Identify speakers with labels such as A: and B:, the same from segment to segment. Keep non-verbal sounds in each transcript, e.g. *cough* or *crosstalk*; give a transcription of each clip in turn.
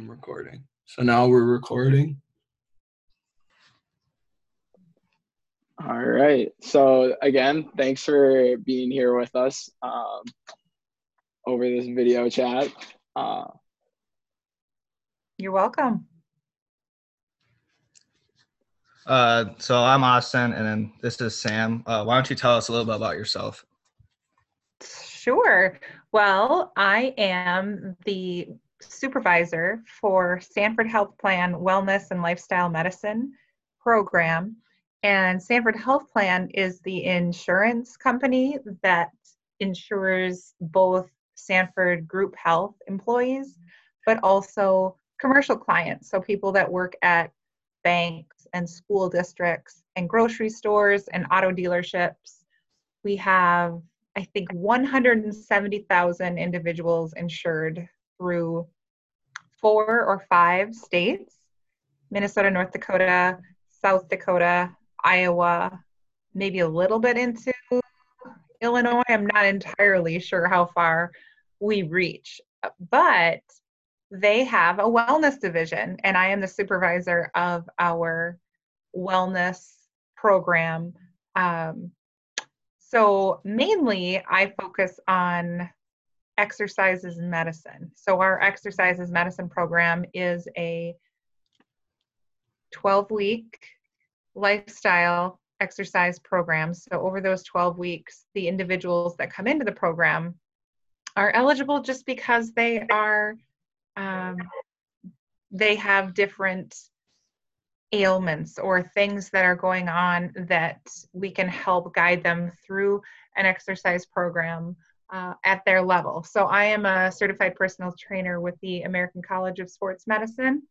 A: I'm recording. So now we're recording.
B: All right. So again, thanks for being here with us um, over this video chat. Uh,
C: You're welcome.
D: Uh, so I'm Austin, and then this is Sam. Uh, why don't you tell us a little bit about yourself?
C: Sure. Well, I am the supervisor for Sanford Health Plan Wellness and Lifestyle Medicine program. And Sanford Health Plan is the insurance company that insures both Sanford Group Health employees, but also commercial clients. So people that work at banks and school districts and grocery stores and auto dealerships. We have, I think, 170,000 individuals insured through four or five states Minnesota, North Dakota, South Dakota, Iowa, maybe a little bit into Illinois. I'm not entirely sure how far we reach, but they have a wellness division, and I am the supervisor of our wellness program. Um, so, mainly, I focus on exercises in medicine. So, our exercises medicine program is a 12 week lifestyle exercise program. So, over those 12 weeks, the individuals that come into the program are eligible just because they are um, they have different ailments or things that are going on that we can help guide them through an exercise program uh, at their level. So, I am a certified personal trainer with the American College of Sports Medicine,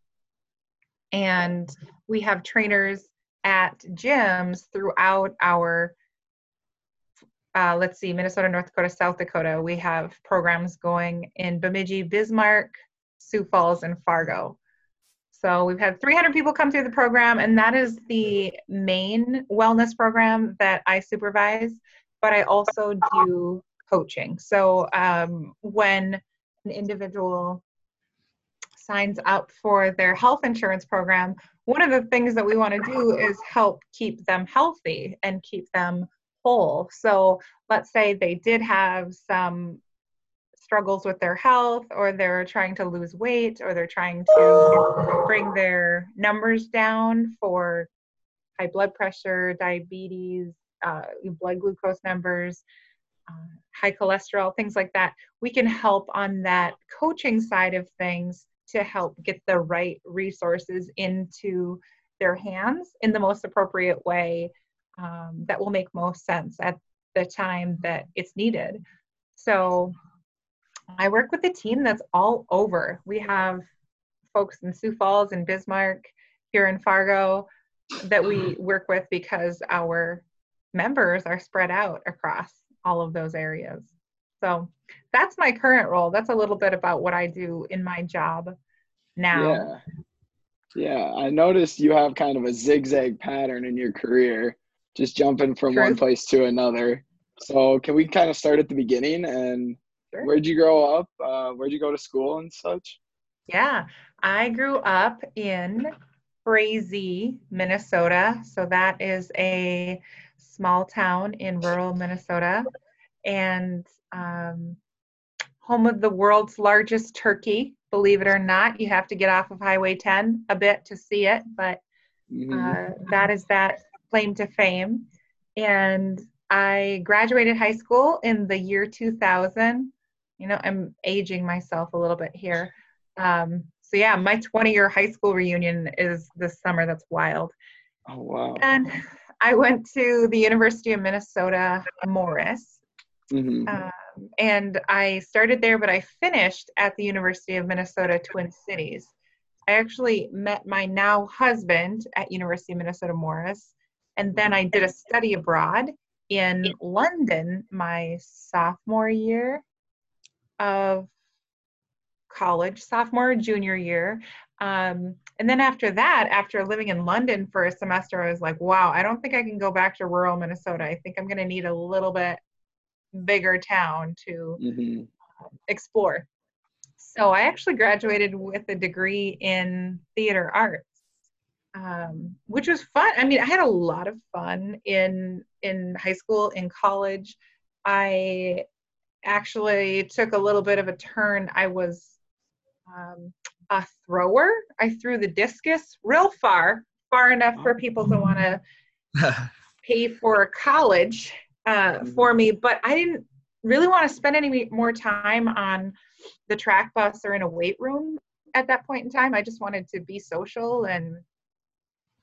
C: and we have trainers at gyms throughout our uh, let's see, Minnesota, North Dakota, South Dakota. We have programs going in Bemidji, Bismarck, Sioux Falls, and Fargo. So we've had 300 people come through the program, and that is the main wellness program that I supervise. But I also do coaching. So um, when an individual signs up for their health insurance program, one of the things that we want to do is help keep them healthy and keep them whole. So let's say they did have some struggles with their health or they're trying to lose weight or they're trying to bring their numbers down for high blood pressure, diabetes, uh, blood glucose numbers, uh, high cholesterol, things like that. We can help on that coaching side of things to help get the right resources into their hands in the most appropriate way um, that will make most sense at the time that it's needed. So I work with a team that's all over. We have folks in Sioux Falls and Bismarck, here in Fargo, that we work with because our members are spread out across all of those areas. So that's my current role. That's a little bit about what I do in my job now.
B: Yeah. Yeah, I noticed you have kind of a zigzag pattern in your career, just jumping from one place to another. So, can we kind of start at the beginning and
C: Sure.
B: where'd you grow up? Uh, where'd you go to school and such?
C: Yeah, I grew up in Frazee, Minnesota. So that is a small town in rural Minnesota and um, home of the world's largest turkey. Believe it or not, you have to get off of Highway 10 a bit to see it, but
B: Mhm.
C: uh, that is that claim to fame. And I graduated high school in the year 2000. You know, I'm aging myself a little bit here. Um, so, yeah, my 20 year high school reunion is this summer. That's wild.
B: oh wow.
C: And I went to the University of Minnesota Morris.
B: Mhm.
C: Um, and I started there, but I finished at the University of Minnesota Twin Cities. I actually met my now husband at University of Minnesota Morris, and then I did a study abroad in London my sophomore year of college, sophomore junior year. Um, and then after that, after living in London for a semester, I was like, wow, I don't think I can go back to rural Minnesota. I think I'm going to need a little bit bigger town to
B: Mhm.
C: explore. So I actually graduated with a degree in theater arts, um, which was fun. I mean, I had a lot of fun in in high school, in college. I actually took a little bit of a turn. I was um, a thrower. I threw the discus real far, far enough for people to want to *laughs* pay for college uh, for me, but I didn't really want to spend any more time on the track bus or in a weight room at that point in time. I just wanted to be social and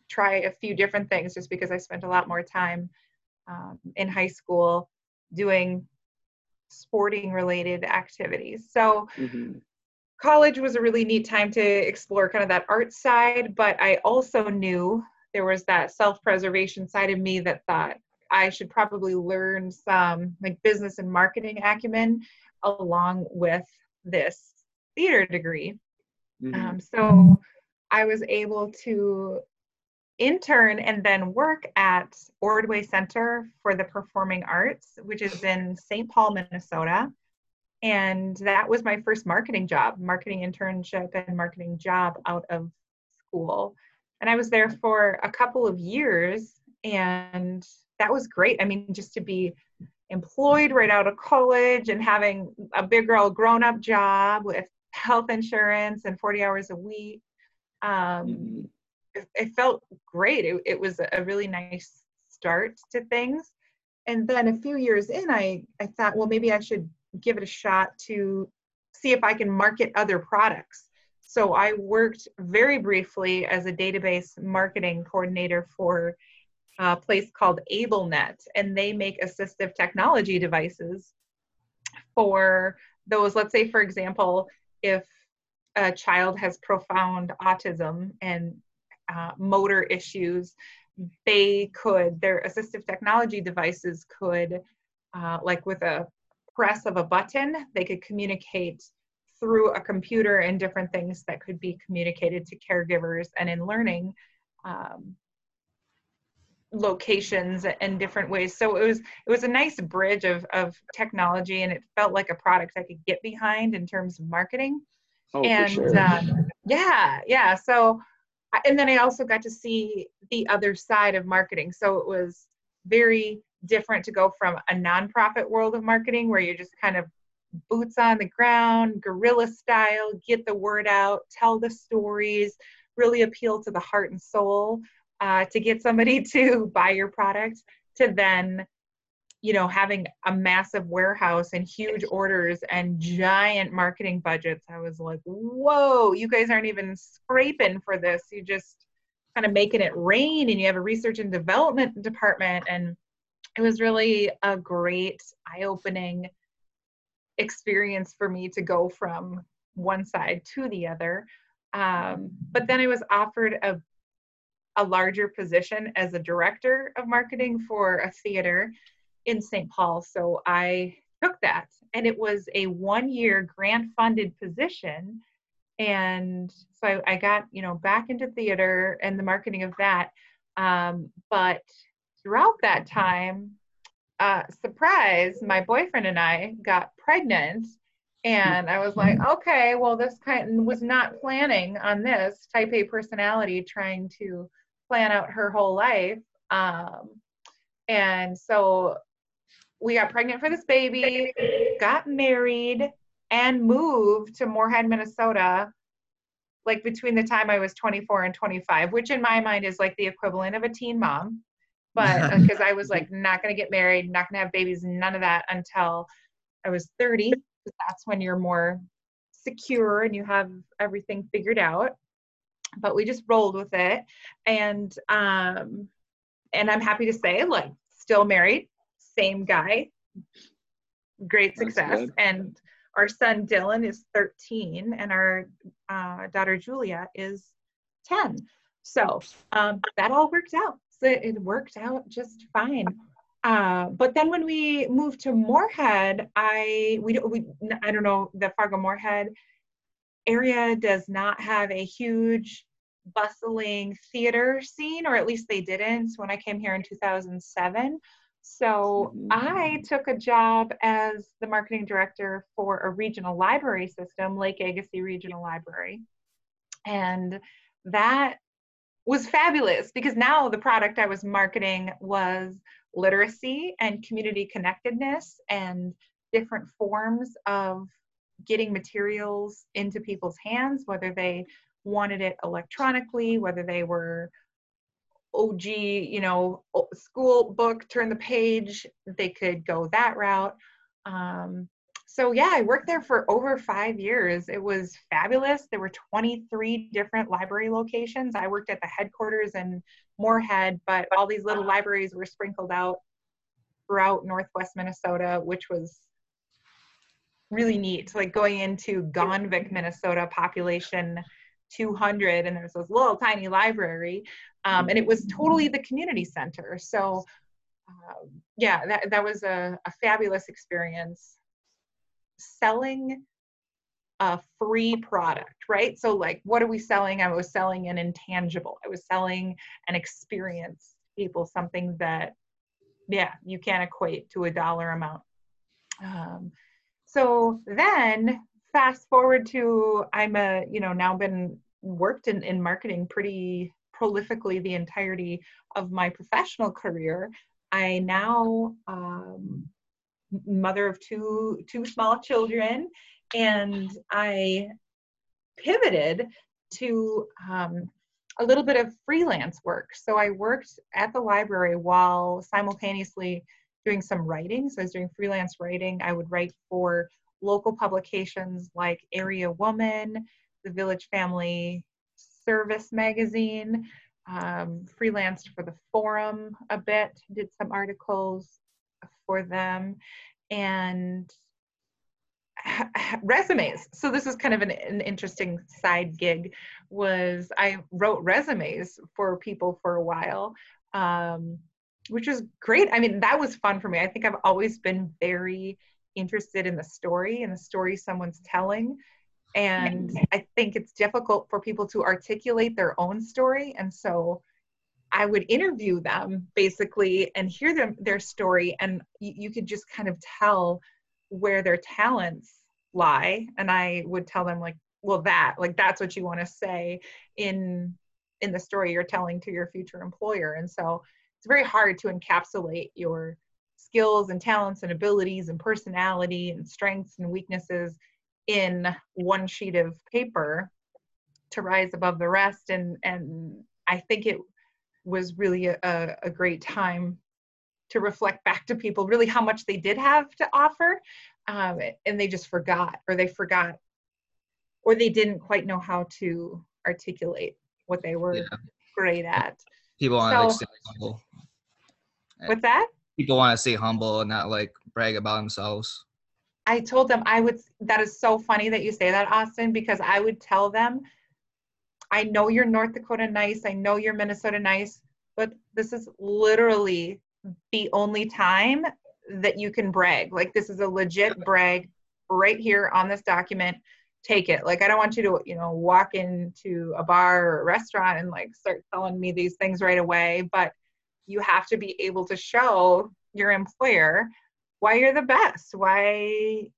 C: try a few different things just because I spent a lot more time um, in high school doing sporting related activities. So mm-hmm. College was a really neat time to explore kind of that art side, but I also knew there was that self-preservation side of me that thought I should probably learn some like business and marketing acumen along with this theater degree. Mm-hmm. Um, so I was able to intern and then work at Ordway Center for the Performing Arts, which is in St. Paul, Minnesota. And that was my first marketing job, marketing internship and marketing job out of school. And I was there for a couple of years and that was great. I mean, just to be employed right out of college and having a big girl grown up job with health insurance and 40 hours a week. Um, mm-hmm. it, it, felt great. It, it was a really nice start to things. And then a few years in, I, I thought, well, maybe I should give it a shot to see if I can market other products. So I worked very briefly as a database marketing coordinator for a place called AbleNet, and they make assistive technology devices for those. Let's say, for example, if a child has profound autism and uh, motor issues, they could, their assistive technology devices could, uh, like with a press of a button, they could communicate through a computer and different things that could be communicated to caregivers and in learning um, locations and different ways. So it was it was a nice bridge of of technology and it felt like a product i could get behind in terms of marketing. Oh, and sure. um, yeah yeah. So and then i also got to see the other side of marketing. So it was very different to go from a nonprofit world of marketing where you're just kind of boots on the ground guerrilla style get the word out tell the stories really appeal to the heart and soul uh, to get somebody *laughs* to buy your product to then you know having a massive warehouse and huge orders and giant marketing budgets. I was like whoa you guys aren't even scraping for this. You just kind of making it rain and you have a research and development department and it was really a great eye-opening experience for me to go from one side to the other um, but then i was offered a a larger position as a director of marketing for a theater in St. Paul. So I took that, and it was a one year grant funded position. And so I, I, got, you know, back into theater and the marketing of that. Um, but throughout that time, uh, surprise, my boyfriend and I got pregnant. And I was like, okay, well, this kind was not planning on this type A personality trying to plan out her whole life. Um, and so we got pregnant for this baby, got married, and moved to Moorhead, Minnesota, like between the time I was 24 and 25, which in my mind is like the equivalent of a teen mom. But because I was like not going to get married, not going to have babies, none of that until I was 30, that's when you're more secure and you have everything figured out. But we just rolled with it. And um and i'm happy to say like still married same guy. Great success. and our son dylan is 13 and our uh, daughter julia is 10 so um, that all worked out so it worked out just fine uh, but then when we moved to Moorhead, I we, we I don't know the Fargo Moorhead area does not have a huge bustling theater scene, or at least they didn't when I came here in 2007. So
B: Mhm.
C: I took a job as the marketing director for a regional library system, Lake Agassiz Regional Library. And that was fabulous because now the product I was marketing was literacy and community connectedness and different forms of getting materials into people's hands, whether they wanted it electronically, whether they were OG, you know, school book, turn the page, they could go that route. Um, so yeah, I worked there for over five years. It was fabulous. There were 23 different library locations. I worked at the headquarters in Moorhead, but all these little libraries were sprinkled out throughout Northwest Minnesota, which was really neat. Like going into Gonvick, Minnesota, population 200, and there's this little tiny library, um, and it was totally the community center. So, um, yeah, that that was a, a fabulous experience. Selling a free product, right? So, like, what are we selling? I was selling an intangible. I was selling an experience. People something that, yeah, you can't equate to a dollar amount. Um, so then fast forward to i'm a you know now been worked in, in marketing pretty prolifically the entirety of my professional career i now um, mother of two two small children and i pivoted to um, a little bit of freelance work so i worked at the library while simultaneously doing some writing. So I was doing freelance writing. I would write for local publications like Area Woman, the Village Family Service magazine, um, freelanced for the Forum a bit, did some articles for them, and resumes. So this is kind of an, an interesting side gig. Was I wrote resumes for people for a while. Um, which was great. I mean, that was fun for me. I think I've always been very interested in the story and the story someone's telling. And *laughs* I think it's difficult for people to articulate their own story. And so I would interview them basically and hear them their story and you, you could just kind of tell where their talents lie. And I would tell them like, well, that, like that's what you want to say in in the story you're telling to your future employer. And so it's very hard to encapsulate your skills and talents and abilities and personality and strengths and weaknesses in one sheet of paper to rise above the rest and and i think it was really a, a great time to reflect back to people really how much they did have to offer um, and they just forgot or they forgot or they didn't quite know how to articulate what they were
D: Yeah.
C: great at
D: People want to like stay humble.
C: with that
D: People want to stay humble and not like brag about themselves.
C: I told them I would, that is so funny that you say that, Austin, because I would tell them, I know you're North Dakota nice, I know you're Minnesota nice, but this is literally the only time that you can brag. Like, this is a legit brag right here on this document. Take it. Like, I don't want you to, you know, walk into a bar or a restaurant and like start telling me these things right away, but you have to be able to show your employer why you're the best, why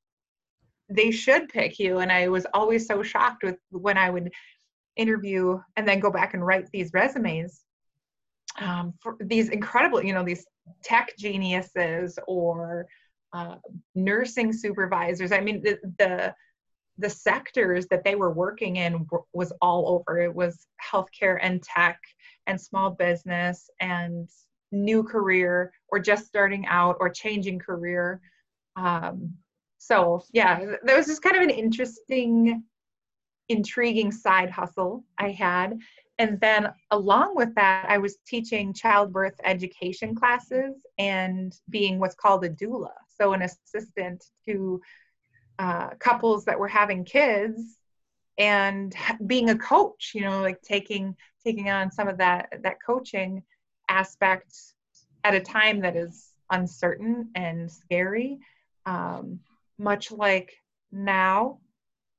C: they should pick you. And I was always so shocked with when I would interview and then go back and write these resumes um, for these incredible, you know, these tech geniuses or uh, nursing supervisors. I mean, the, the the sectors that they were working in was all over. It was healthcare and tech and small business and new career or just starting out or changing career. Um, so yeah, th- that was just kind of an interesting, intriguing side hustle I had. And then along with that, I was teaching childbirth education classes and being what's called a doula. So an assistant to uh, couples that were having kids and *laughs* being a coach, you know, like taking taking on some of that that coaching aspect at a time that is uncertain and scary. Um, much like now,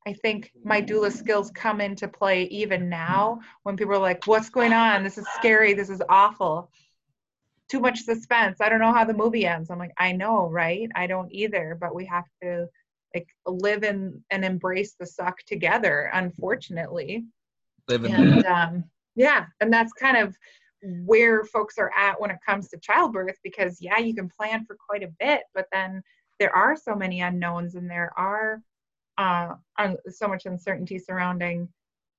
C: I think my doula skills come into play even now when people are like, "What's going on? This is scary. This is awful." too much suspense. I don't know how the movie ends. I'm like, I know, right? I don't either, but we have to like live in and embrace the suck together, unfortunately.
D: Live in
C: And um, yeah, and that's kind of where folks are at when it comes to childbirth because yeah, you can plan for quite a bit, but then there are so many unknowns and there are uh, so much uncertainty surrounding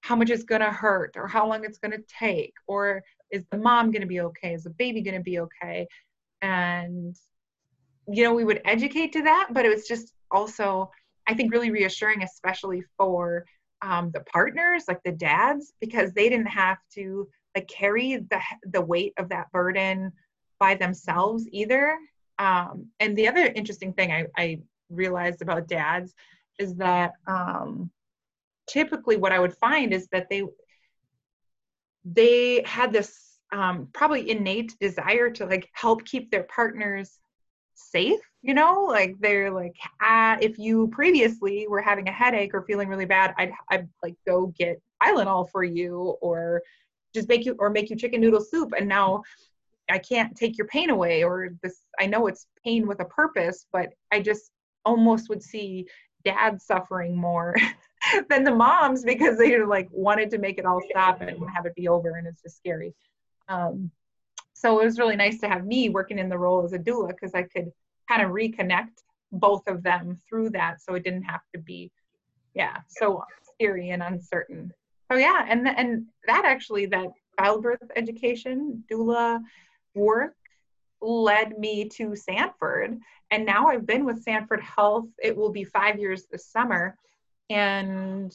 C: how much it's going to hurt or how long it's going to take or is the mom going to be okay? Is the baby going to be okay? And you know we would educate to that but it was just also i think really reassuring especially for um, the partners like the dads because they didn't have to like carry the the weight of that burden by themselves either. Um, and the other interesting thing I, I realized about dads is that um, typically what I would find is that they they had this um, probably innate desire to like help keep their partners safe you know? Like they're like ah, if you previously were having a headache or feeling really bad i'd i'd like go get tylenol for you or just make you or make you chicken noodle soup and now i can't take your pain away or this i know it's pain with a purpose but i just almost would see dads suffering more *laughs* than the moms because they like wanted to make it all stop and have it be over and it's just scary um, so it was really nice to have me working in the role as a doula because I could kind of reconnect both of them through that, so it didn't have to be, yeah, so scary and uncertain. So yeah, and and that actually that childbirth education doula work led me to Sanford, and now I've been with Sanford Health. It will be five years this summer, and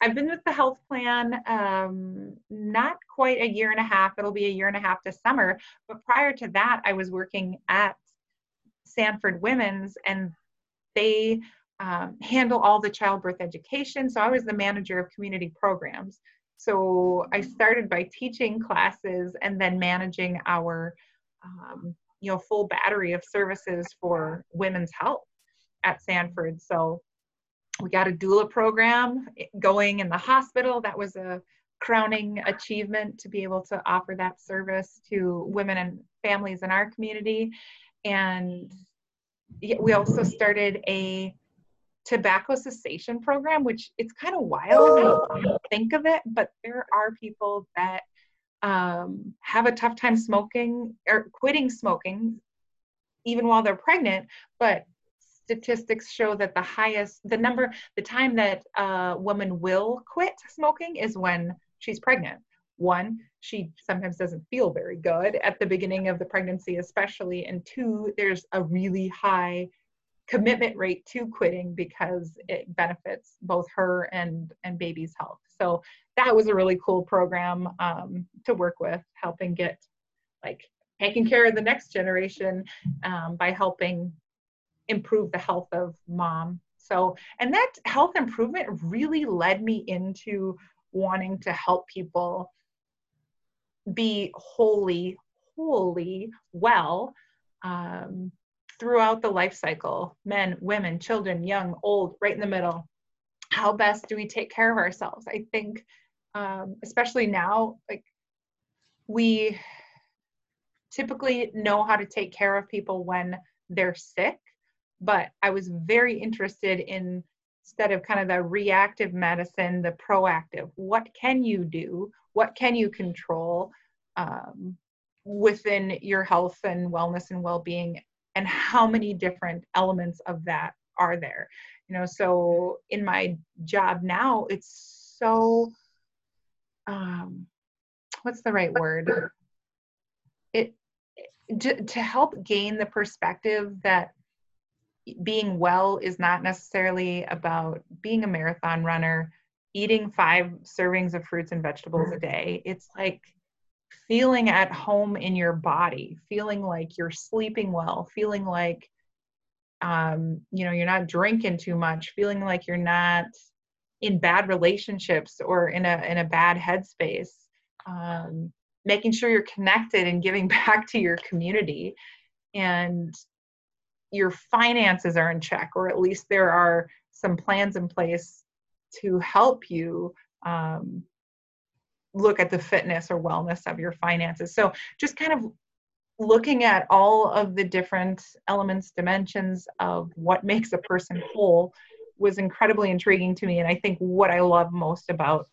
C: I've been with the health plan um, not quite a year and a half. It'll be a year and a half this summer. But prior to that, I was working at Sanford Women's, and they um, handle all the childbirth education. So I was the manager of community programs. So I started by teaching classes and then managing our, um, you know, full battery of services for women's health at Sanford. So we got a doula program going in the hospital. That was a crowning achievement to be able to offer that service to women and families in our community. And we also started a tobacco cessation program, which it's kind of wild you think of it, but there are people that um, have a tough time smoking or quitting smoking even while they're pregnant, but statistics show that the highest, the number, the time that a woman will quit smoking is when she's pregnant. One, she sometimes doesn't feel very good at the beginning of the pregnancy, especially. And two, there's a really high commitment rate to quitting because it benefits both her and and baby's health. So that was a really cool program um, to work with, helping get like taking care of the next generation um, by helping improve the health of mom. So, and that health improvement really led me into wanting to help people be wholly, wholly well um, throughout the life cycle men, women, children, young, old, right in the middle. How best do we take care of ourselves? I think, um, especially now, like we typically know how to take care of people when they're sick but I was very interested in instead of kind of the reactive medicine, the proactive. What can you do? What can you control um, within your health and wellness and well-being? And how many different elements of that are there? You know, so in my job now, it's so um, what's the right word? It to, to help gain the perspective that being well is not necessarily about being a marathon runner, eating five servings of fruits and vegetables a day. It's like feeling at home in your body, feeling like you're sleeping well, feeling like um, you know you're not drinking too much, feeling like you're not in bad relationships or in a in a bad headspace. Um, making sure you're connected and giving *laughs* back to your community and your finances are in check, or at least there are some plans in place to help you um, look at the fitness or wellness of your finances. So just kind of looking at all of the different elements, dimensions of what makes a person whole was incredibly intriguing to me. And I think what I love most about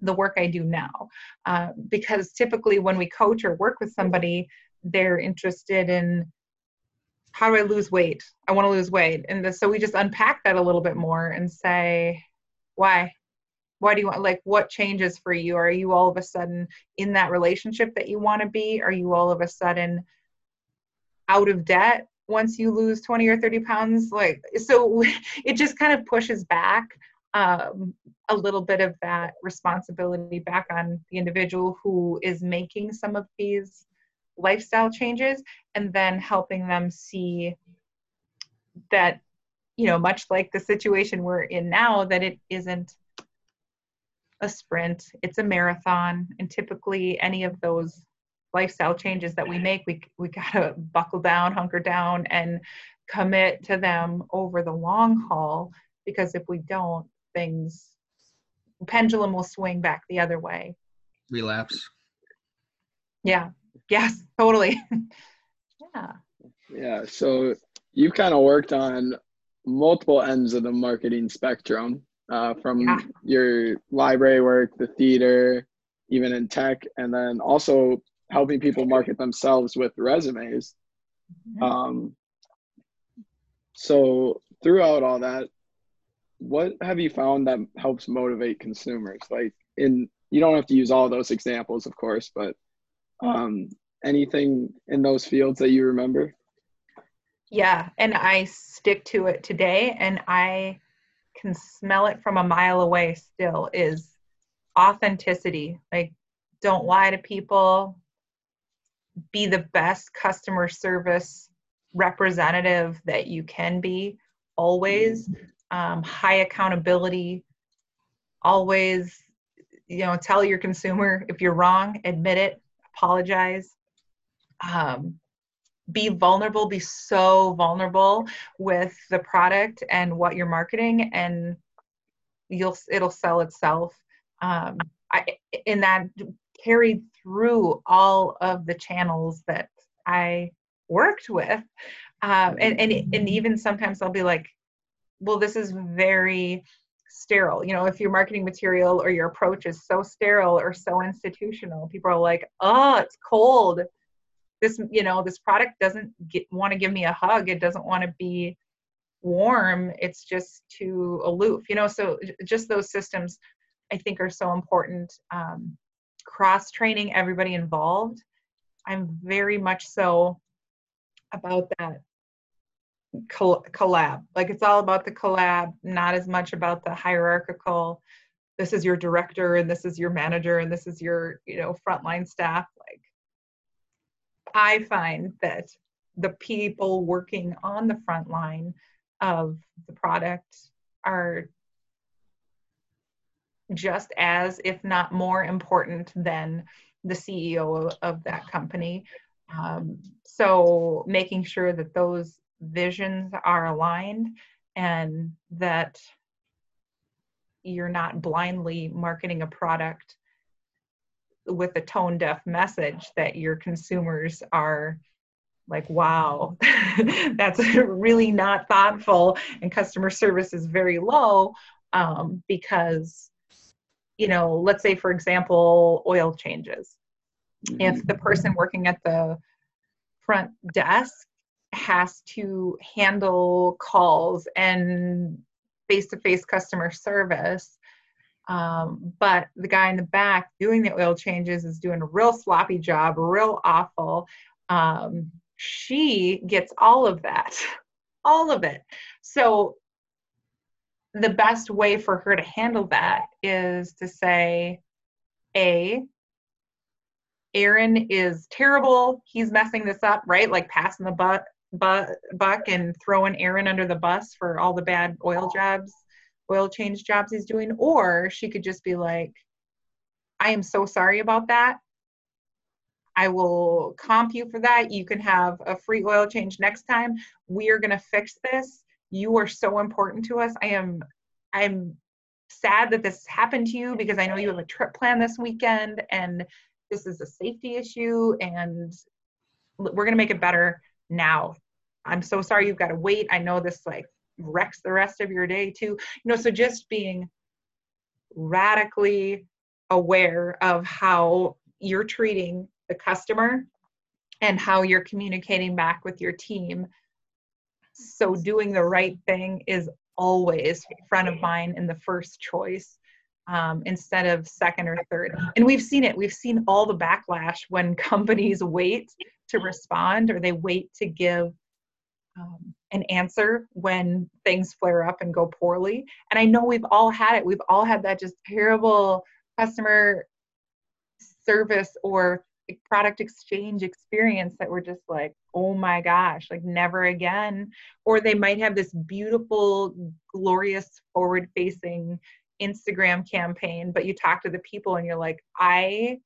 C: the work I do now. Uh, because typically, when we coach or work with somebody, they're interested in how do I lose weight? I want to lose weight. And the, so we just unpack that a little bit more and say, why? Why do you want, like, what changes for you? Are you all of a sudden in that relationship that you want to be? Are you all of a sudden out of debt once you lose 20 or 30 pounds? Like, so *laughs* it just kind of pushes back um, a little bit of that responsibility back on the individual who is making some of these lifestyle changes and then helping them see that you know much like the situation we're in now that it isn't a sprint it's a marathon and typically any of those lifestyle changes that we make we we got to *laughs* buckle down hunker down and commit to them over the long haul because if we don't things pendulum will swing back the other way.
D: Relapse.
C: Yeah. Yes totally. *laughs* Yeah.
B: Yeah. So you've kind of worked on multiple ends of the marketing spectrum, uh, from
C: Yeah.
B: your library work, the theater, even in tech, and then also helping people market themselves with resumes.
C: Mhm.
B: Um, so throughout all that, what have you found that helps motivate consumers? Like in you don't have to use all those examples, of course, but um, anything in those fields that you remember?
C: Yeah, and I stick to it today, and I can smell it from a mile away still is authenticity. Like, don't lie to people, be the best customer service representative that you can be, always. Um, high accountability, always, you know, tell your consumer if you're wrong, admit it, apologize. Um, be vulnerable be so vulnerable with the product and what you're marketing and you'll it'll sell itself. Um i in that carried through all of the channels that i worked with. Um and and, and even sometimes i'll be like well this is very sterile. You know if your marketing material or your approach is so sterile or so institutional people are like oh it's cold this you know this product doesn't want to give me a hug. It doesn't want to be warm. It's just too aloof you know? So just those systems i think are so important. Um, cross training everybody involved. I'm very much so about that collab. Like it's all about the collab not as much about the hierarchical this is your director and this is your manager and this is your you know frontline staff I find that the people working on the front line of the product are just as, if not more important than the CEO of, that company. Um, so making sure that those visions are aligned and that you're not blindly marketing a product with a tone deaf message that your consumers are like wow *laughs* that's *laughs* really not thoughtful and customer service is very low um, because you know let's say for example oil changes. If the person working at the front desk has to handle calls and face-to-face customer service um, but the guy in the back doing the oil changes is doing a real sloppy job, real awful. Um, she gets all of that, *laughs* all of it. So the best way for her to handle that is to say, A, Aaron is terrible. He's messing this up, right? Like passing the butt, buck and throwing Aaron under the bus for all the bad oil jobs oil change jobs he's doing or she could just be like i am so sorry about that. I will comp you for that. You can have a free oil change next time. We are going to fix this. You are so important to us. I am i'm sad that this happened to you because i know you have a trip planned this weekend and this is a safety issue and we're gonna make it better now. I'm so sorry you've got to wait. I know this like wrecks the rest of your day too. You know, so just being radically aware of how you're treating the customer and how you're communicating back with your team. So doing the right thing is always front of mind and the first choice um, instead of second or third. And we've seen it. We've seen all the backlash when *laughs* companies wait to respond or they wait to give um, an answer when things flare up and go poorly. And I know we've all had it. We've all had that just terrible customer service or product exchange experience that we're just like, oh my gosh, like never again. Or they might have this beautiful, glorious, forward facing Instagram campaign, but you talk to the people and you're like, I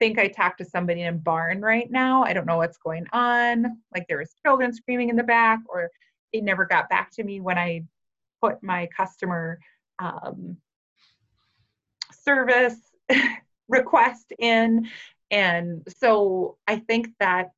C: think I talked to somebody in a barn right now. I don't know what's going on. Like there was children screaming in the back, or it never got back to me when I put my customer um, service *laughs* request in. And so I think that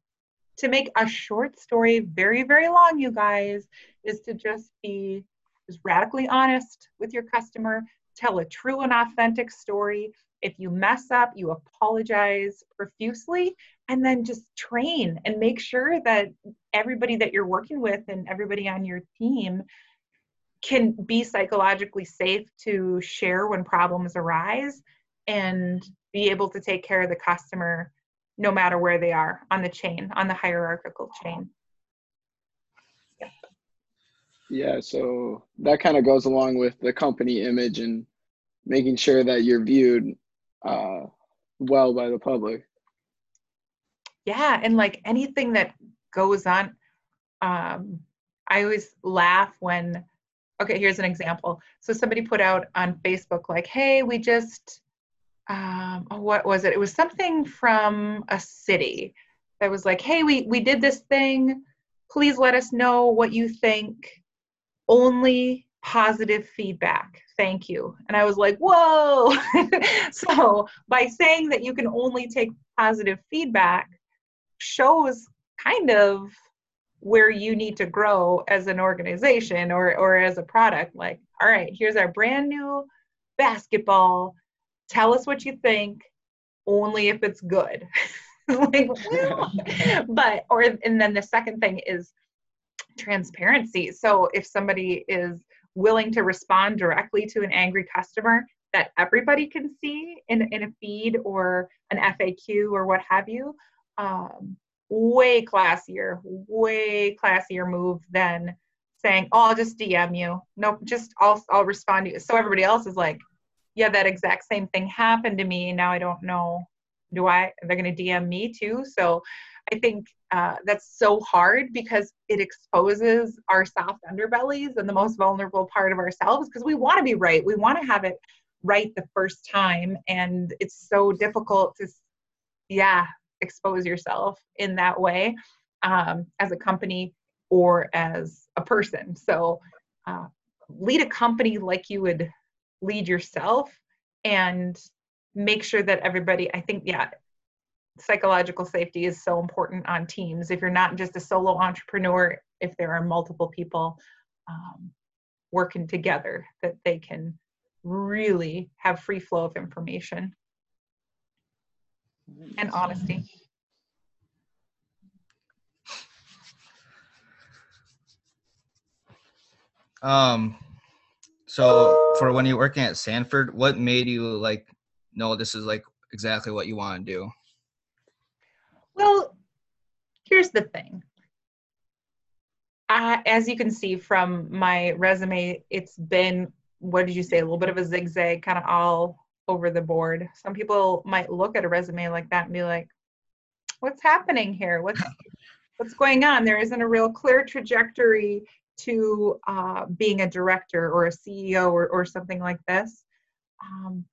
C: to make a short story very, very long, you guys, is to just be just radically honest with your customer, tell a true and authentic story. If you mess up, you apologize profusely and then just train and make sure that everybody that you're working with and everybody on your team can be psychologically safe to share when problems arise and be able to take care of the customer no matter where they are on the chain, on the hierarchical chain.
B: Yeah, so that kind of goes along with the company image and making sure that you're viewed uh, well by the public.
C: Yeah, and like anything that goes on, um, I always laugh when, okay, here's an example. So somebody put out on Facebook, like, hey, we just, um, oh, what was it? It was something from a city that was like, hey, we, we did this thing. Please let us know what you think. Only positive feedback. Thank you. And I was like, whoa. *laughs* so by saying that you can only take positive feedback shows kind of where you need to grow as an organization or, or as a product. Like, all right, here's our brand new basketball. Tell us what you think, only if it's good. *laughs* like, *laughs* but, or, and then the second thing is transparency. So if somebody is willing to respond directly to an angry customer that everybody can see in, in a feed or an FAQ or what have you, um, way classier, way classier move than saying, "Oh, I'll just DM you." Nope, just I'll I'll respond to you. So everybody else is like, "Yeah, that exact same thing happened to me. Now I don't know. Do I? They're going to DM me too." So I think uh, that's so hard because it exposes our soft underbellies and the most vulnerable part of ourselves because we want to be right. We want to have it right the first time. And it's so difficult to, yeah, expose yourself in that way um, as a company or as a person. So uh, lead a company like you would lead yourself and make sure that everybody, I think, yeah, psychological safety is so important on teams. If you're not just a solo entrepreneur, if there are multiple people um, working together, that they can really have free flow of information and honesty.
D: Um, so for when you're working at Sanford, what made you like, know this is like exactly what you want to do?
C: Well, here's the thing. I, as you can see from my resume, it's been, what did you say, a little bit of a zigzag, kind of all over the board. Some people might look at a resume like that and be like, what's happening here? What's, *laughs* what's going on? There isn't a real clear trajectory to uh, being a director or a CEO or, or something like this. Um,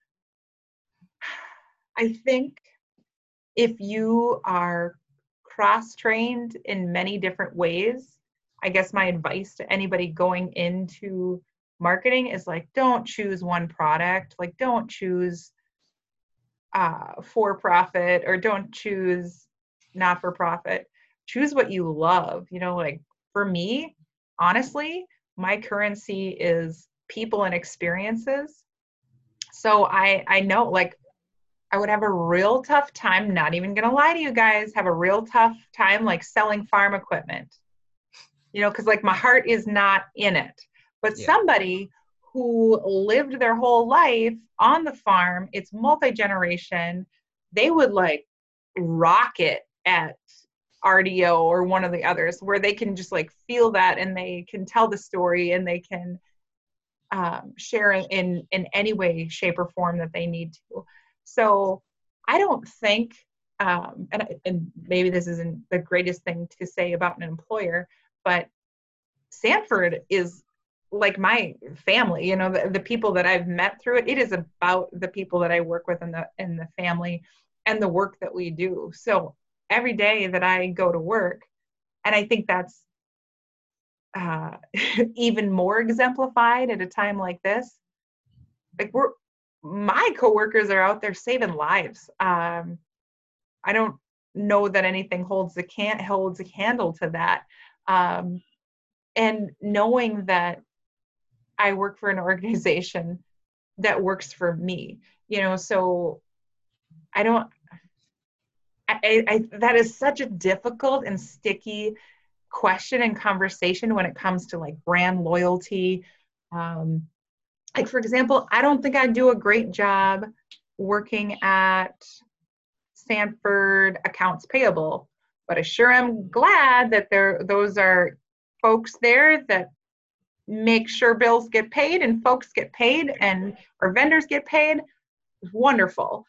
C: I think if you are cross trained in many different ways, I guess my advice to anybody going into marketing is like, don't choose one product, like, don't choose uh, for profit or don't choose not for profit. choose what you love you know like for me honestly my currency is people and experiences so i i know like i would have a real tough time not even gonna lie to you guys have a real tough time like selling farm equipment. You know because like my heart is not in it. But
D: Yeah.
C: somebody who lived their whole life on the farm it's multi-generation they would like rock it at RDO or one of the others where they can just like feel that and they can tell the story and they can um, share in in any way shape or form that they need to so i don't think um, and, and maybe this isn't the greatest thing to say about an employer but sanford is like my family you know the, the people that i've met through it it is about the people that i work with in the in the family and the work that we do. So every day that i go to work and i think that's uh, *laughs* even more exemplified at a time like this like we're my coworkers are out there saving lives. Um, i don't know that anything holds a can't holds a candle to that. Um, and knowing that i work for an organization that works for me you know so i don't I, I, that is such a difficult and sticky question and conversation when it comes to like brand loyalty um, like for example i don't think i do a great job working at sanford accounts payable but i sure am glad that there those are folks there that make sure bills get paid and folks get paid and our vendors get paid. Wonderful.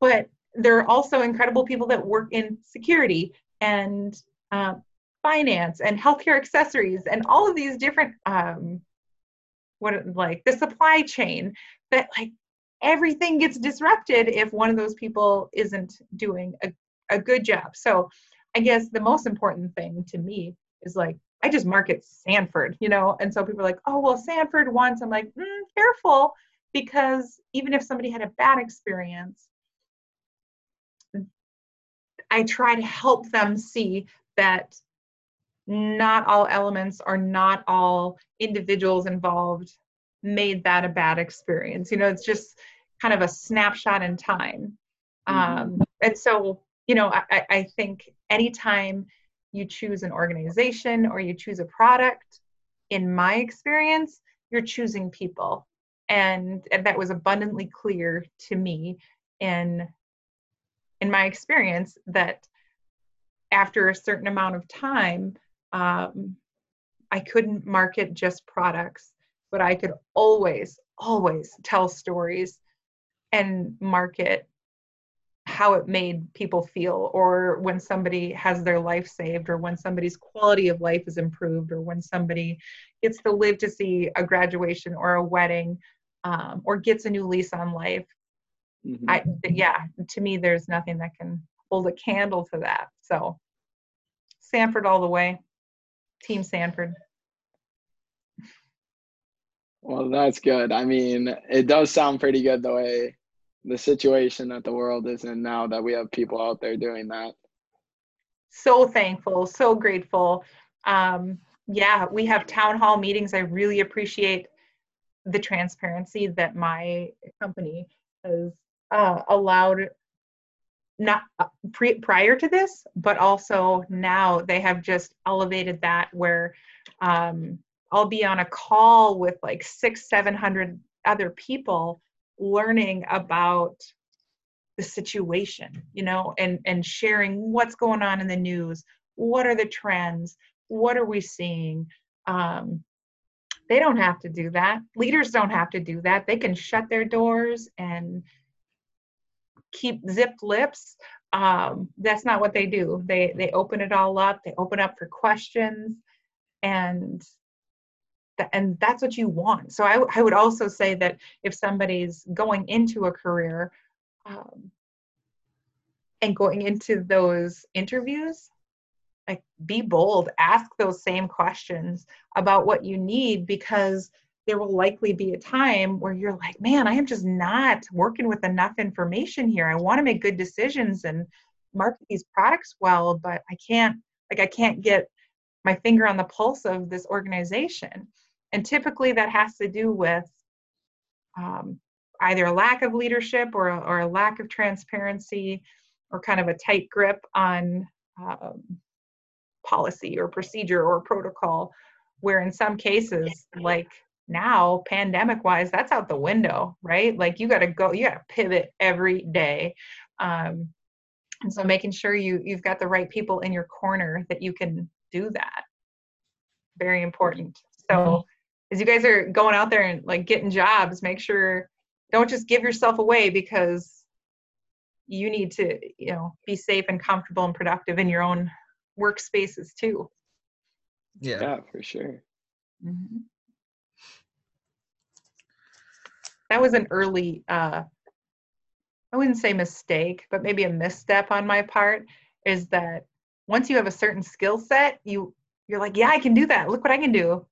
C: But there are also incredible people that work in security and uh, finance and healthcare accessories and all of these different um, what like the supply chain that like everything gets disrupted if one of those people isn't doing a, a good job. So i guess the most important thing to me is like i just market sanford you know? And so people are like oh well sanford wants i'm like mm, careful because even if somebody had a bad experience I try to help them see that not all elements or not all individuals involved made that a bad experience. You know, it's just kind of a snapshot in time. Um, and so, you know, I, I think anytime you choose an organization or you choose a product, in my experience, you're choosing people. And, and that was abundantly clear to me in in my experience that after a certain amount of time um, i couldn't market just products but i could always always tell stories and market how it made people feel or when somebody has their life saved or when somebody's quality of life is improved or when somebody gets to live to see a graduation or a wedding um, or gets a new lease on life
B: Mhm.
C: I yeah, to me there's nothing that can hold a candle to that. So Sanford all the way. Team Sanford.
B: Well, that's good. I mean, it does sound pretty good the way the situation that the world is in now that we have people out there doing that.
C: So thankful, so grateful. Um, yeah, we have town hall meetings. I really appreciate the transparency that my company has uh, allowed not uh, pre- prior to this, but also now they have just elevated that where um, I'll be on a call with like six, seven hundred other people learning about the situation, you know, and and sharing what's going on in the news, what are the trends, what are we seeing. Um, they don't have to do that. Leaders don't have to do that. They can shut their doors and keep zipped lips. Um, that's not what they do. They they open it all up. They open up for questions, and th- and that's what you want. So I I would also say that if somebody's going into a career, um, and going into those interviews, like be bold, ask those same questions about what you need because there will likely be a time where you're like, man, I am just not working with enough information here. I want to make good decisions and market these products well, but I can't like i can't get my finger on the pulse of this organization and typically that has to do with um, either a lack of leadership or a, or a lack of transparency or kind of a tight grip on um, policy or procedure or protocol where in some cases like now pandemic wise that's out the window right? Like you got to go you got to pivot every day. Um, and so making sure you you've got the right people in your corner that you can do that. Very important. So mm-hmm. as you guys are going out there and like getting jobs make sure don't just give yourself away because you need to you know be safe and comfortable and productive in your own workspaces too.
B: Yeah. Yeah for sure.
C: Mm-hmm. That was an early uh i wouldn't say mistake but maybe a misstep on my part is that once you have a certain skill set you you're like yeah i can do that. Look what i can do.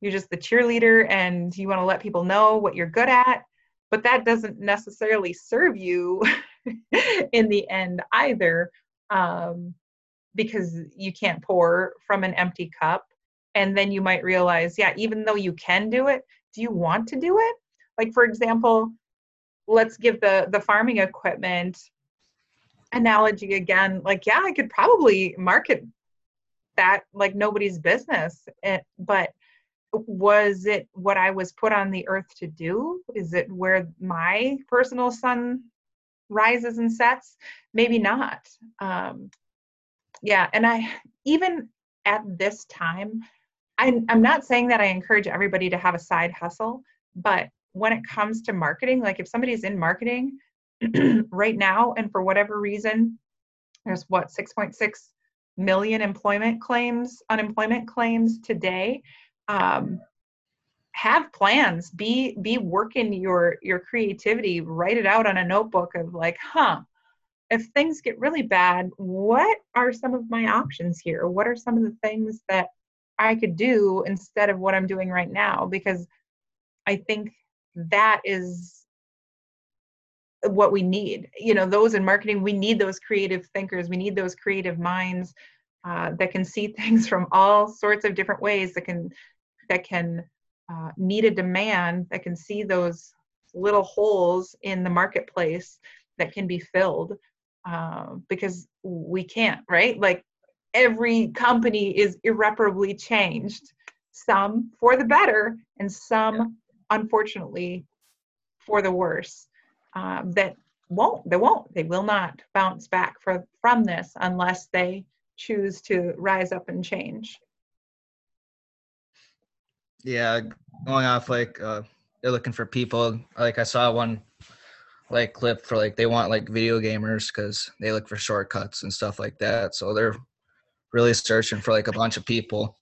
C: You're just the cheerleader and you want to let people know what you're good at but that doesn't necessarily serve you *laughs* in the end either um, because you can't pour from an empty cup. And then you might realize yeah even though you can do it do you want to do it like for example let's give the the farming equipment analogy again like yeah i could probably market that like nobody's business eh, but was it what I was put on the earth to do? Is it where my personal sun rises and sets? Maybe not. Um, yeah, and I even at this time, I'm, I'm not saying that I encourage everybody to have a side hustle, but when it comes to marketing, like if somebody's in marketing *clears throat* right now and for whatever reason, there's what 6.6 million employment claims, unemployment claims today um, have plans. Be be working your your creativity. Write it out on a notebook of like huh if things get really bad what are some of my options here? What are some of the things that i could do instead of what i'm doing right now? Because i think that is what we need. You know those in marketing we need those creative thinkers. We need those creative minds uh, that can see *laughs* things from all sorts of different ways that can that can uh, meet a demand that can see those little holes in the marketplace that can be filled uh, because we can't right? Like every company is irreparably changed some for the better and some. Unfortunately for the worse um, that won't they won't they will not bounce back for, from this unless they choose to rise up and change
D: yeah, going off like uh, they're looking for people. Like I saw one like clip for like they want like video gamers because they look for shortcuts and stuff like that. So they're really searching for like a bunch of people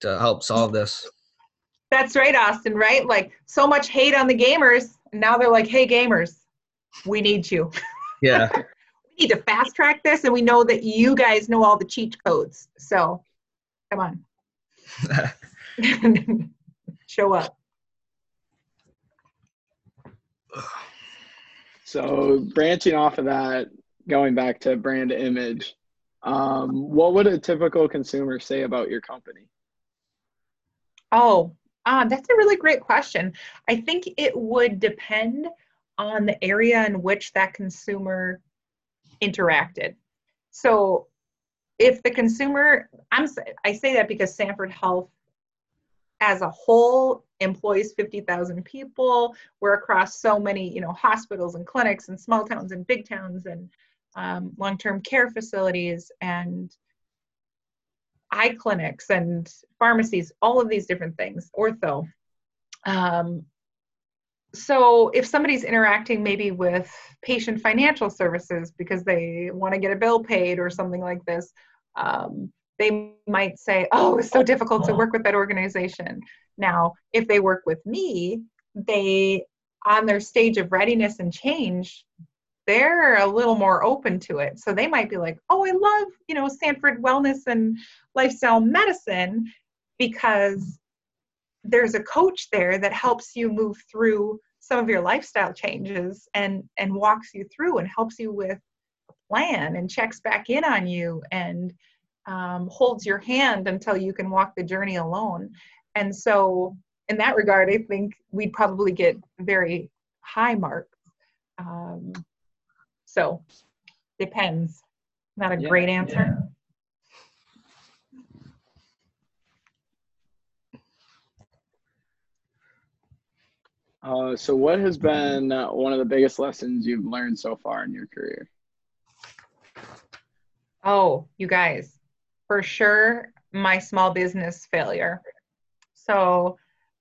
D: to help solve this.
C: That's right, Austin. Right? Like so much hate on the gamers. And now they're like, "Hey, gamers, we need you." *laughs*
D: Yeah. *laughs*
C: we need to fast track this, and we know that you guys know all the cheat codes. So, come on. *laughs* show up.
B: So branching off of that, going back to brand image, um, what would a typical consumer say about your company?
C: Oh, uh, that's a really great question. I think it would depend on the area in which that consumer interacted. So if the consumer, I'm I say that because Sanford Health as a whole employs 50,000 people. We're across so many, you know, hospitals and clinics and small towns and big towns and um, long-term care facilities and eye clinics and pharmacies, all of these different things, ortho. Um, so if somebody's interacting maybe with patient financial services because they want to get a bill paid or something like this, um, they might say, oh, it's so difficult to work with that organization. Now, if they work with me, they, on their stage of readiness and change, they're a little more open to it. So they might be like, oh, I love, you know, Sanford Wellness and Lifestyle Medicine because there's a coach there that helps you move through some of your lifestyle changes and and walks you through and helps you with a plan and checks back in on you and um, holds your hand until you can walk the journey alone. And so, in that regard, I think we'd probably get very high marks. Um, so, depends. Not a
B: Yeah,
C: great answer.
B: Uh, so, what has been uh, one of the biggest lessons you've learned so far in your career?
C: Oh, you guys, for sure, my small business failure. So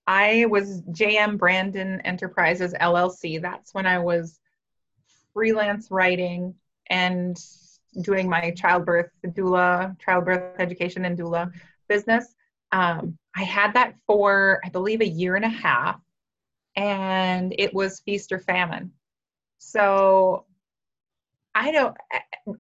C: I was JM Brandon Enterprises LLC. That's when I was freelance writing and doing my childbirth doula, childbirth education and doula business. Um, I had that for, I believe, a year and a half, and it was feast or famine. So I don't,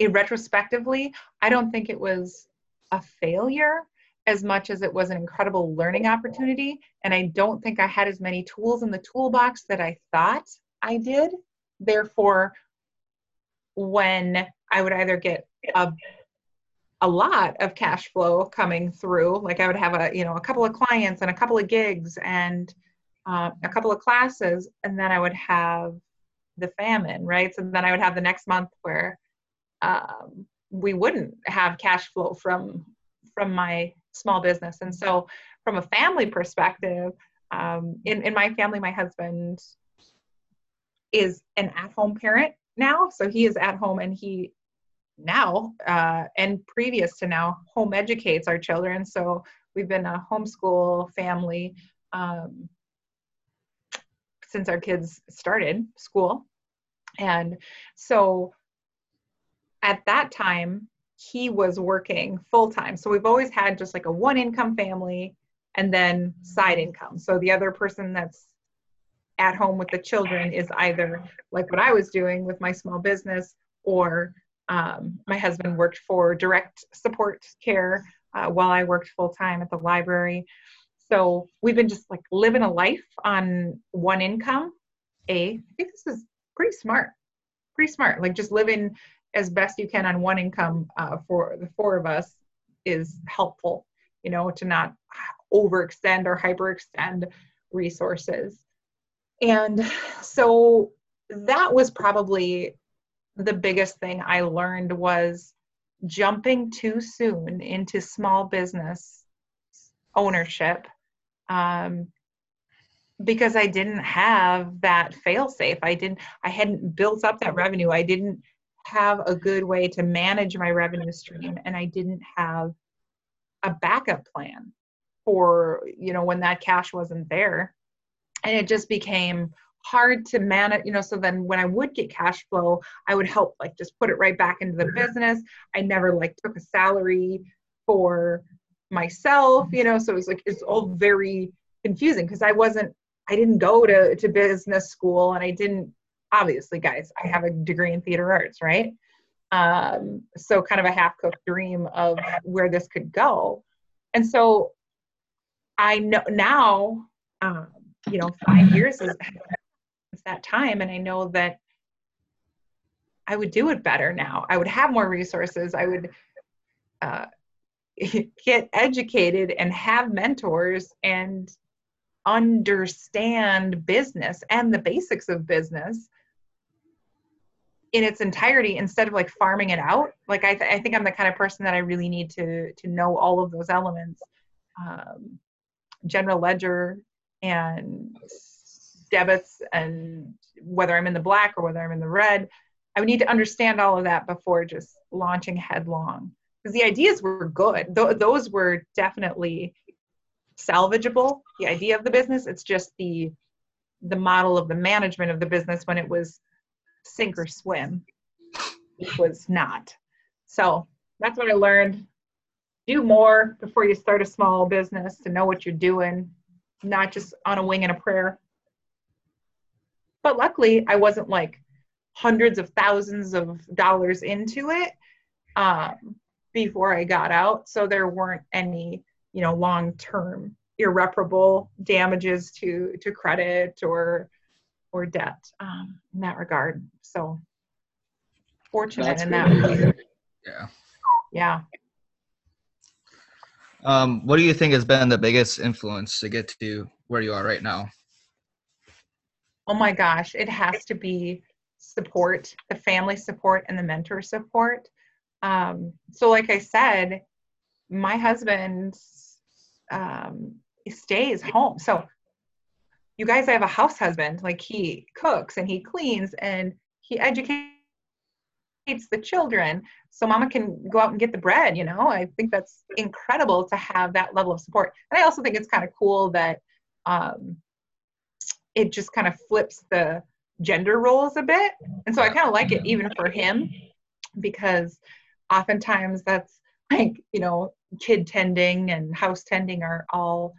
C: retrospectively, I don't think it was a failure as much as it was an incredible learning opportunity. And I don't think I had as many tools in the toolbox that I thought I did. Therefore, when I would either get a a lot of cash flow coming through, like I would have a you know a couple of clients and a couple of gigs and uh, a couple of classes, and then I would have the famine, right? So then I would have the next month where um, we wouldn't have cash flow from from my small business. And so, from a family perspective, um, in in my family, my husband is an at-home parent now, so he is at home and he now uh, and previous to now home educates our children. So we've been a homeschool family. Um, since our kids started school. And so at that time, he was working full time. So we've always had just like a one income family and then side income. So the other person that's at home with the children is either like what I was doing with my small business or um, my husband worked for direct support care uh, while I worked full time at the library. So we've been just like living a life on one income. A, I think this is pretty smart, pretty smart. Like just living as best you can on one income uh, for the four of us is helpful, you know, to not overextend or hyperextend resources. And so that was probably the biggest thing I learned was jumping too soon into small business ownership um, because I didn't have that fail safe. I didn't. I hadn't built up that revenue. I didn't have a good way to manage my revenue stream, and I didn't have a backup plan for you know when that cash wasn't there, and it just became hard to manage you know so then when i would get cash flow i would help like just put it right back into the business. I never like took a salary for myself you know so it was like it's all very confusing because i wasn't i didn't go to to business school and i didn't obviously guys i have a degree in theater arts right? Um so kind of a half cooked dream of where this could go. And so i know now um you know five years is that time. And i know that i would do it better now. I would have more resources. I would uh, *laughs* get educated and have mentors and understand business and the basics of business in its entirety instead of like farming it out. Like i, th- I think i'm the kind of person that i really need to to know all of those elements. Um, general ledger and debits and whether i'm in the black or whether i'm in the red i would need to understand all of that before just launching headlong. Because the ideas were good. Th- those were definitely salvageable the idea of the business. It's just the the model of the management of the business when it was sink or swim it was not. So that's what i learned. Do more before you start a small business to know what you're doing not just on a wing and a prayer. But luckily i wasn't like hundreds of thousands of dollars into it um, before i got out. So there weren't any you know long term irreparable damages to to credit or or debt um, in that regard. So fortunate
B: That's
C: in that way.
D: Yeah.
C: yeah
D: Um, what do you think has been the biggest influence to get to where you are right now?
C: Oh my gosh, it has to be support, the family support and the mentor support. Um, so, like I said, my husband um, stays home. So, you guys, I have a house husband. Like he cooks and he cleans and he educates the children so mama can go out and get the bread you know? I think that's incredible to have that level of support. And i also think it's kind of cool that um, it just kind of flips the gender roles a bit. And so i kind of like it even for him because oftentimes that's like you know kid tending and house tending are all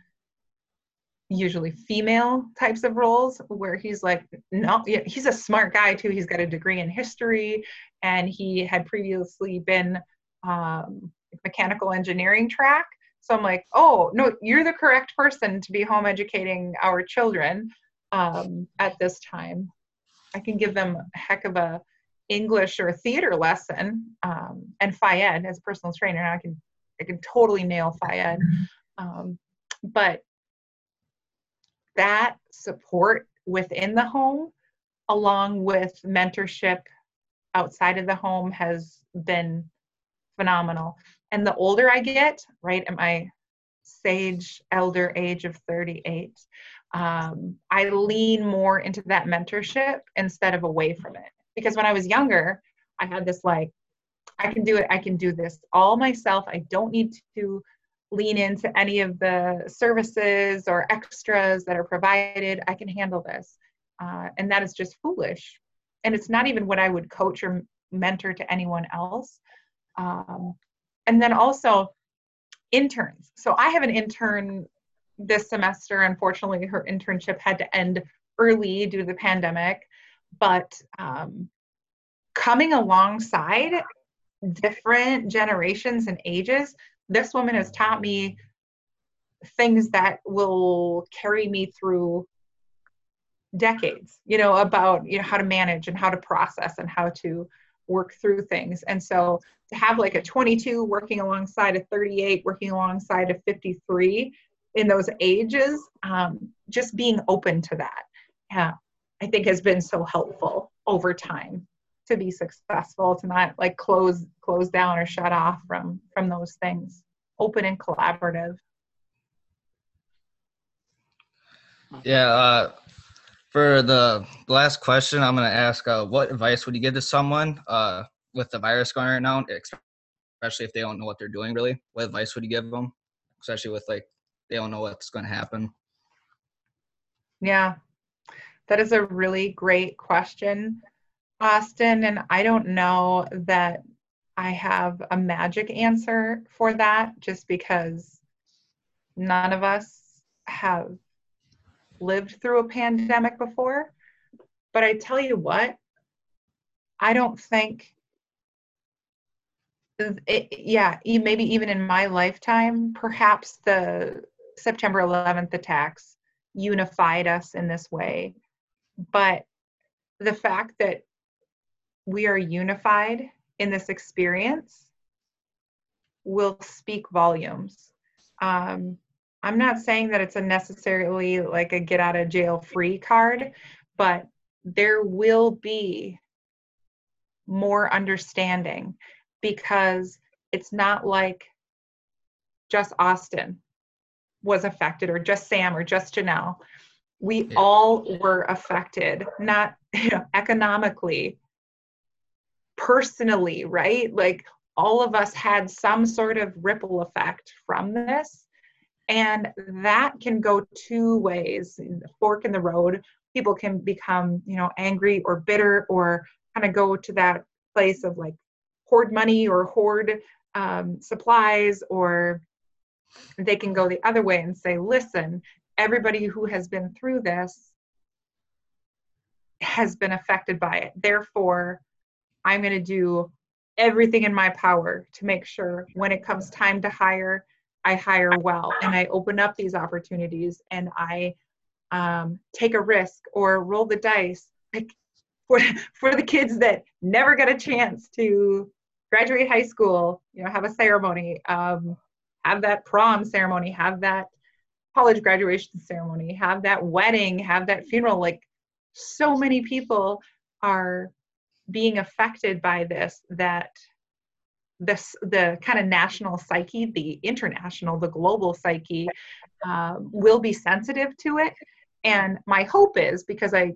C: usually female types of roles where he's like no he's a smart guy too. He's got a degree in history and he had previously been um, mechanical engineering track. So i'm like oh no you're the correct person to be home educating our children um, at this time. I can give them a heck of a english or theater lesson um, and Ed as personal trainer. I can i can totally nail Ed. um, but that support within the home along with mentorship outside of the home has been phenomenal and the older i get right at my sage elder age of 38 um, i lean more into that mentorship instead of away from it because when i was younger i had this like i can do it i can do this all myself i don't need to lean into any of the services or extras that are provided. I can handle this. Uh, and that is just foolish. And it's not even what I would coach or mentor to anyone else. Um, and then also interns. So I have an intern this semester. Unfortunately, her internship had to end early due to the pandemic. But um, coming alongside different generations and ages this woman has taught me things that will carry me through decades you know about you know how to manage and how to process and how to work through things. And so to have like a 22 working alongside a 38 working alongside a 53 in those ages um, just being open to that yeah, i think has been so helpful over time to be successful to not like close close down or shut off from from those things. Open and collaborative.
D: Yeah uh, for the last question i'm going to ask uh, what advice would you give to someone uh, with the virus going right now especially if they don't know what they're doing really what advice would you give them especially with like they don't know what's going to happen.
C: Yeah. That is a really great question Austin, and I don't know that I have a magic answer for that just because none of us have lived through a pandemic before. But I tell you what, I don't think, it, yeah, maybe even in my lifetime, perhaps the September 11th attacks unified us in this way. But the fact that we are unified in this experience will speak volumes. Um, I'm not saying that it's a necessarily like a get out of jail free card, but there will be more understanding because it's not like just Austin was affected or just Sam or just Janelle. We yeah. all were affected, not *laughs* you know, economically, personally, right? Like all of us had some sort of ripple effect from this. And that can go two ways fork in the road. People can become, you know, angry or bitter or kind of go to that place of like hoard money or hoard um, supplies, or they can go the other way and say, listen, everybody who has been through this has been affected by it. Therefore, I'm going to do everything in my power to make sure when it comes time to hire, I hire well and I open up these opportunities and I um, take a risk or roll the dice. Like for, for the kids that never get a chance to graduate high school, you know, have a ceremony, um, have that prom ceremony, have that college graduation ceremony, have that wedding, have that funeral. Like so many people are being affected by this that this the kind of national psyche the international the global psyche um, will be sensitive to it. And my hope is because i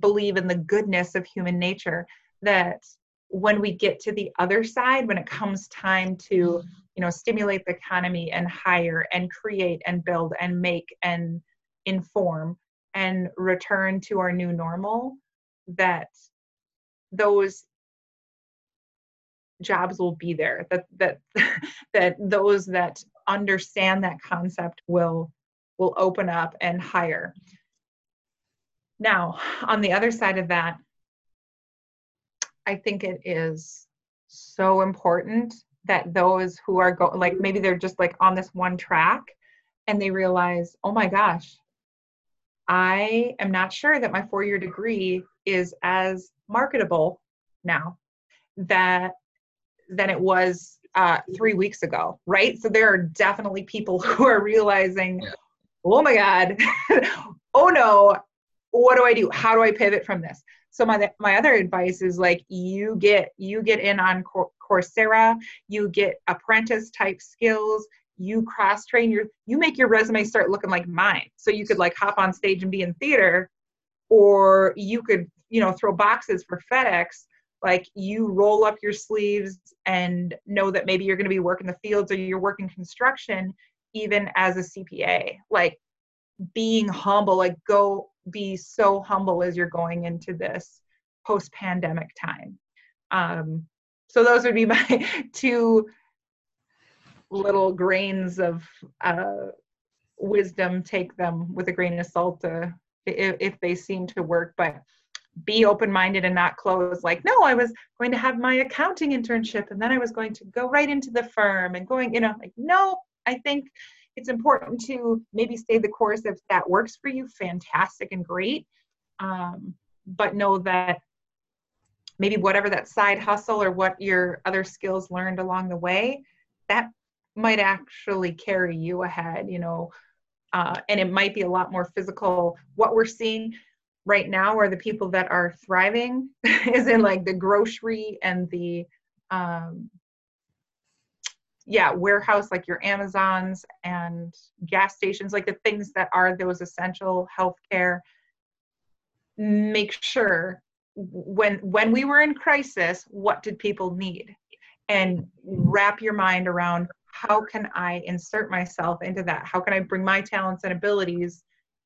C: believe in the goodness of human nature that when we get to the other side when it comes time to you know stimulate the economy and hire and create and build and make and inform and return to our new normal that those jobs will be there that that *laughs* that those that understand that concept will will open up and hire. Now on the other side of that i think it is so important that those who are going like maybe they're just like on this one track and they realize oh my gosh i am not sure that my four year degree is as marketable now. That than it was uh, three weeks ago, right? So there are definitely people *laughs* who are realizing, yeah. oh my God, *laughs* oh no, what do I do? How do I pivot from this? So my my other advice is like you get you get in on Coursera, you get apprentice type skills, you cross train your you make your resume start looking like mine. So you could like hop on stage and be in theater, or you could you know throw boxes for FedEx like you roll up your sleeves and know that maybe you're going to be working the fields or you're working construction even as a cpa like being humble like go be so humble as you're going into this post pandemic time. Um, so those would be *laughs* my two little grains of uh, wisdom take them with a grain of salt uh, if, if they seem to work but be open minded and not closed. Like, no, I was going to have my accounting internship and then I was going to go right into the firm and going, you know, like, no, I think it's important to maybe stay the course if that works for you, fantastic and great. Um, but know that maybe whatever that side hustle or what your other skills learned along the way, that might actually carry you ahead, you know. Uh, and it might be a lot more physical. What we're seeing, right now are the people that are thriving *laughs* is in like the grocery and the um, yeah warehouse like your amazons and gas stations like the things that are those essential healthcare. Make sure when when we were in crisis what did people need? And wrap your mind around how can i insert myself into that? How can i bring my talents and abilities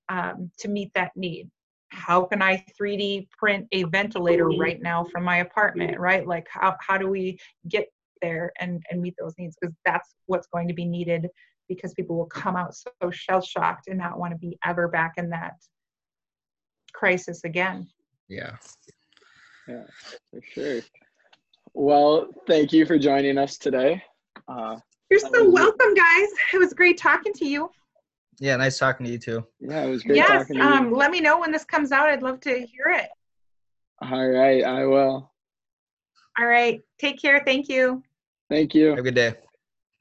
C: um, to meet that need how can I 3D print a ventilator right now from my apartment, right? Like how, how do we get there and, and meet those needs? Because that's what's going to be needed because people will come out so shell shocked and not want to be ever back in that crisis again.
D: Yeah.
B: Yeah, for sure. Well, thank you for joining us today. Uh,
C: You're so welcome, guys. It was great talking to you.
D: Yeah, nice talking to you too.
B: Yeah, it was great
C: yes,
B: talking to you.
C: Um, let me know when this comes out. I'd love to hear it.
B: All right, I will.
C: All right. Take care. Thank you.
B: Thank you.
D: Have a good day.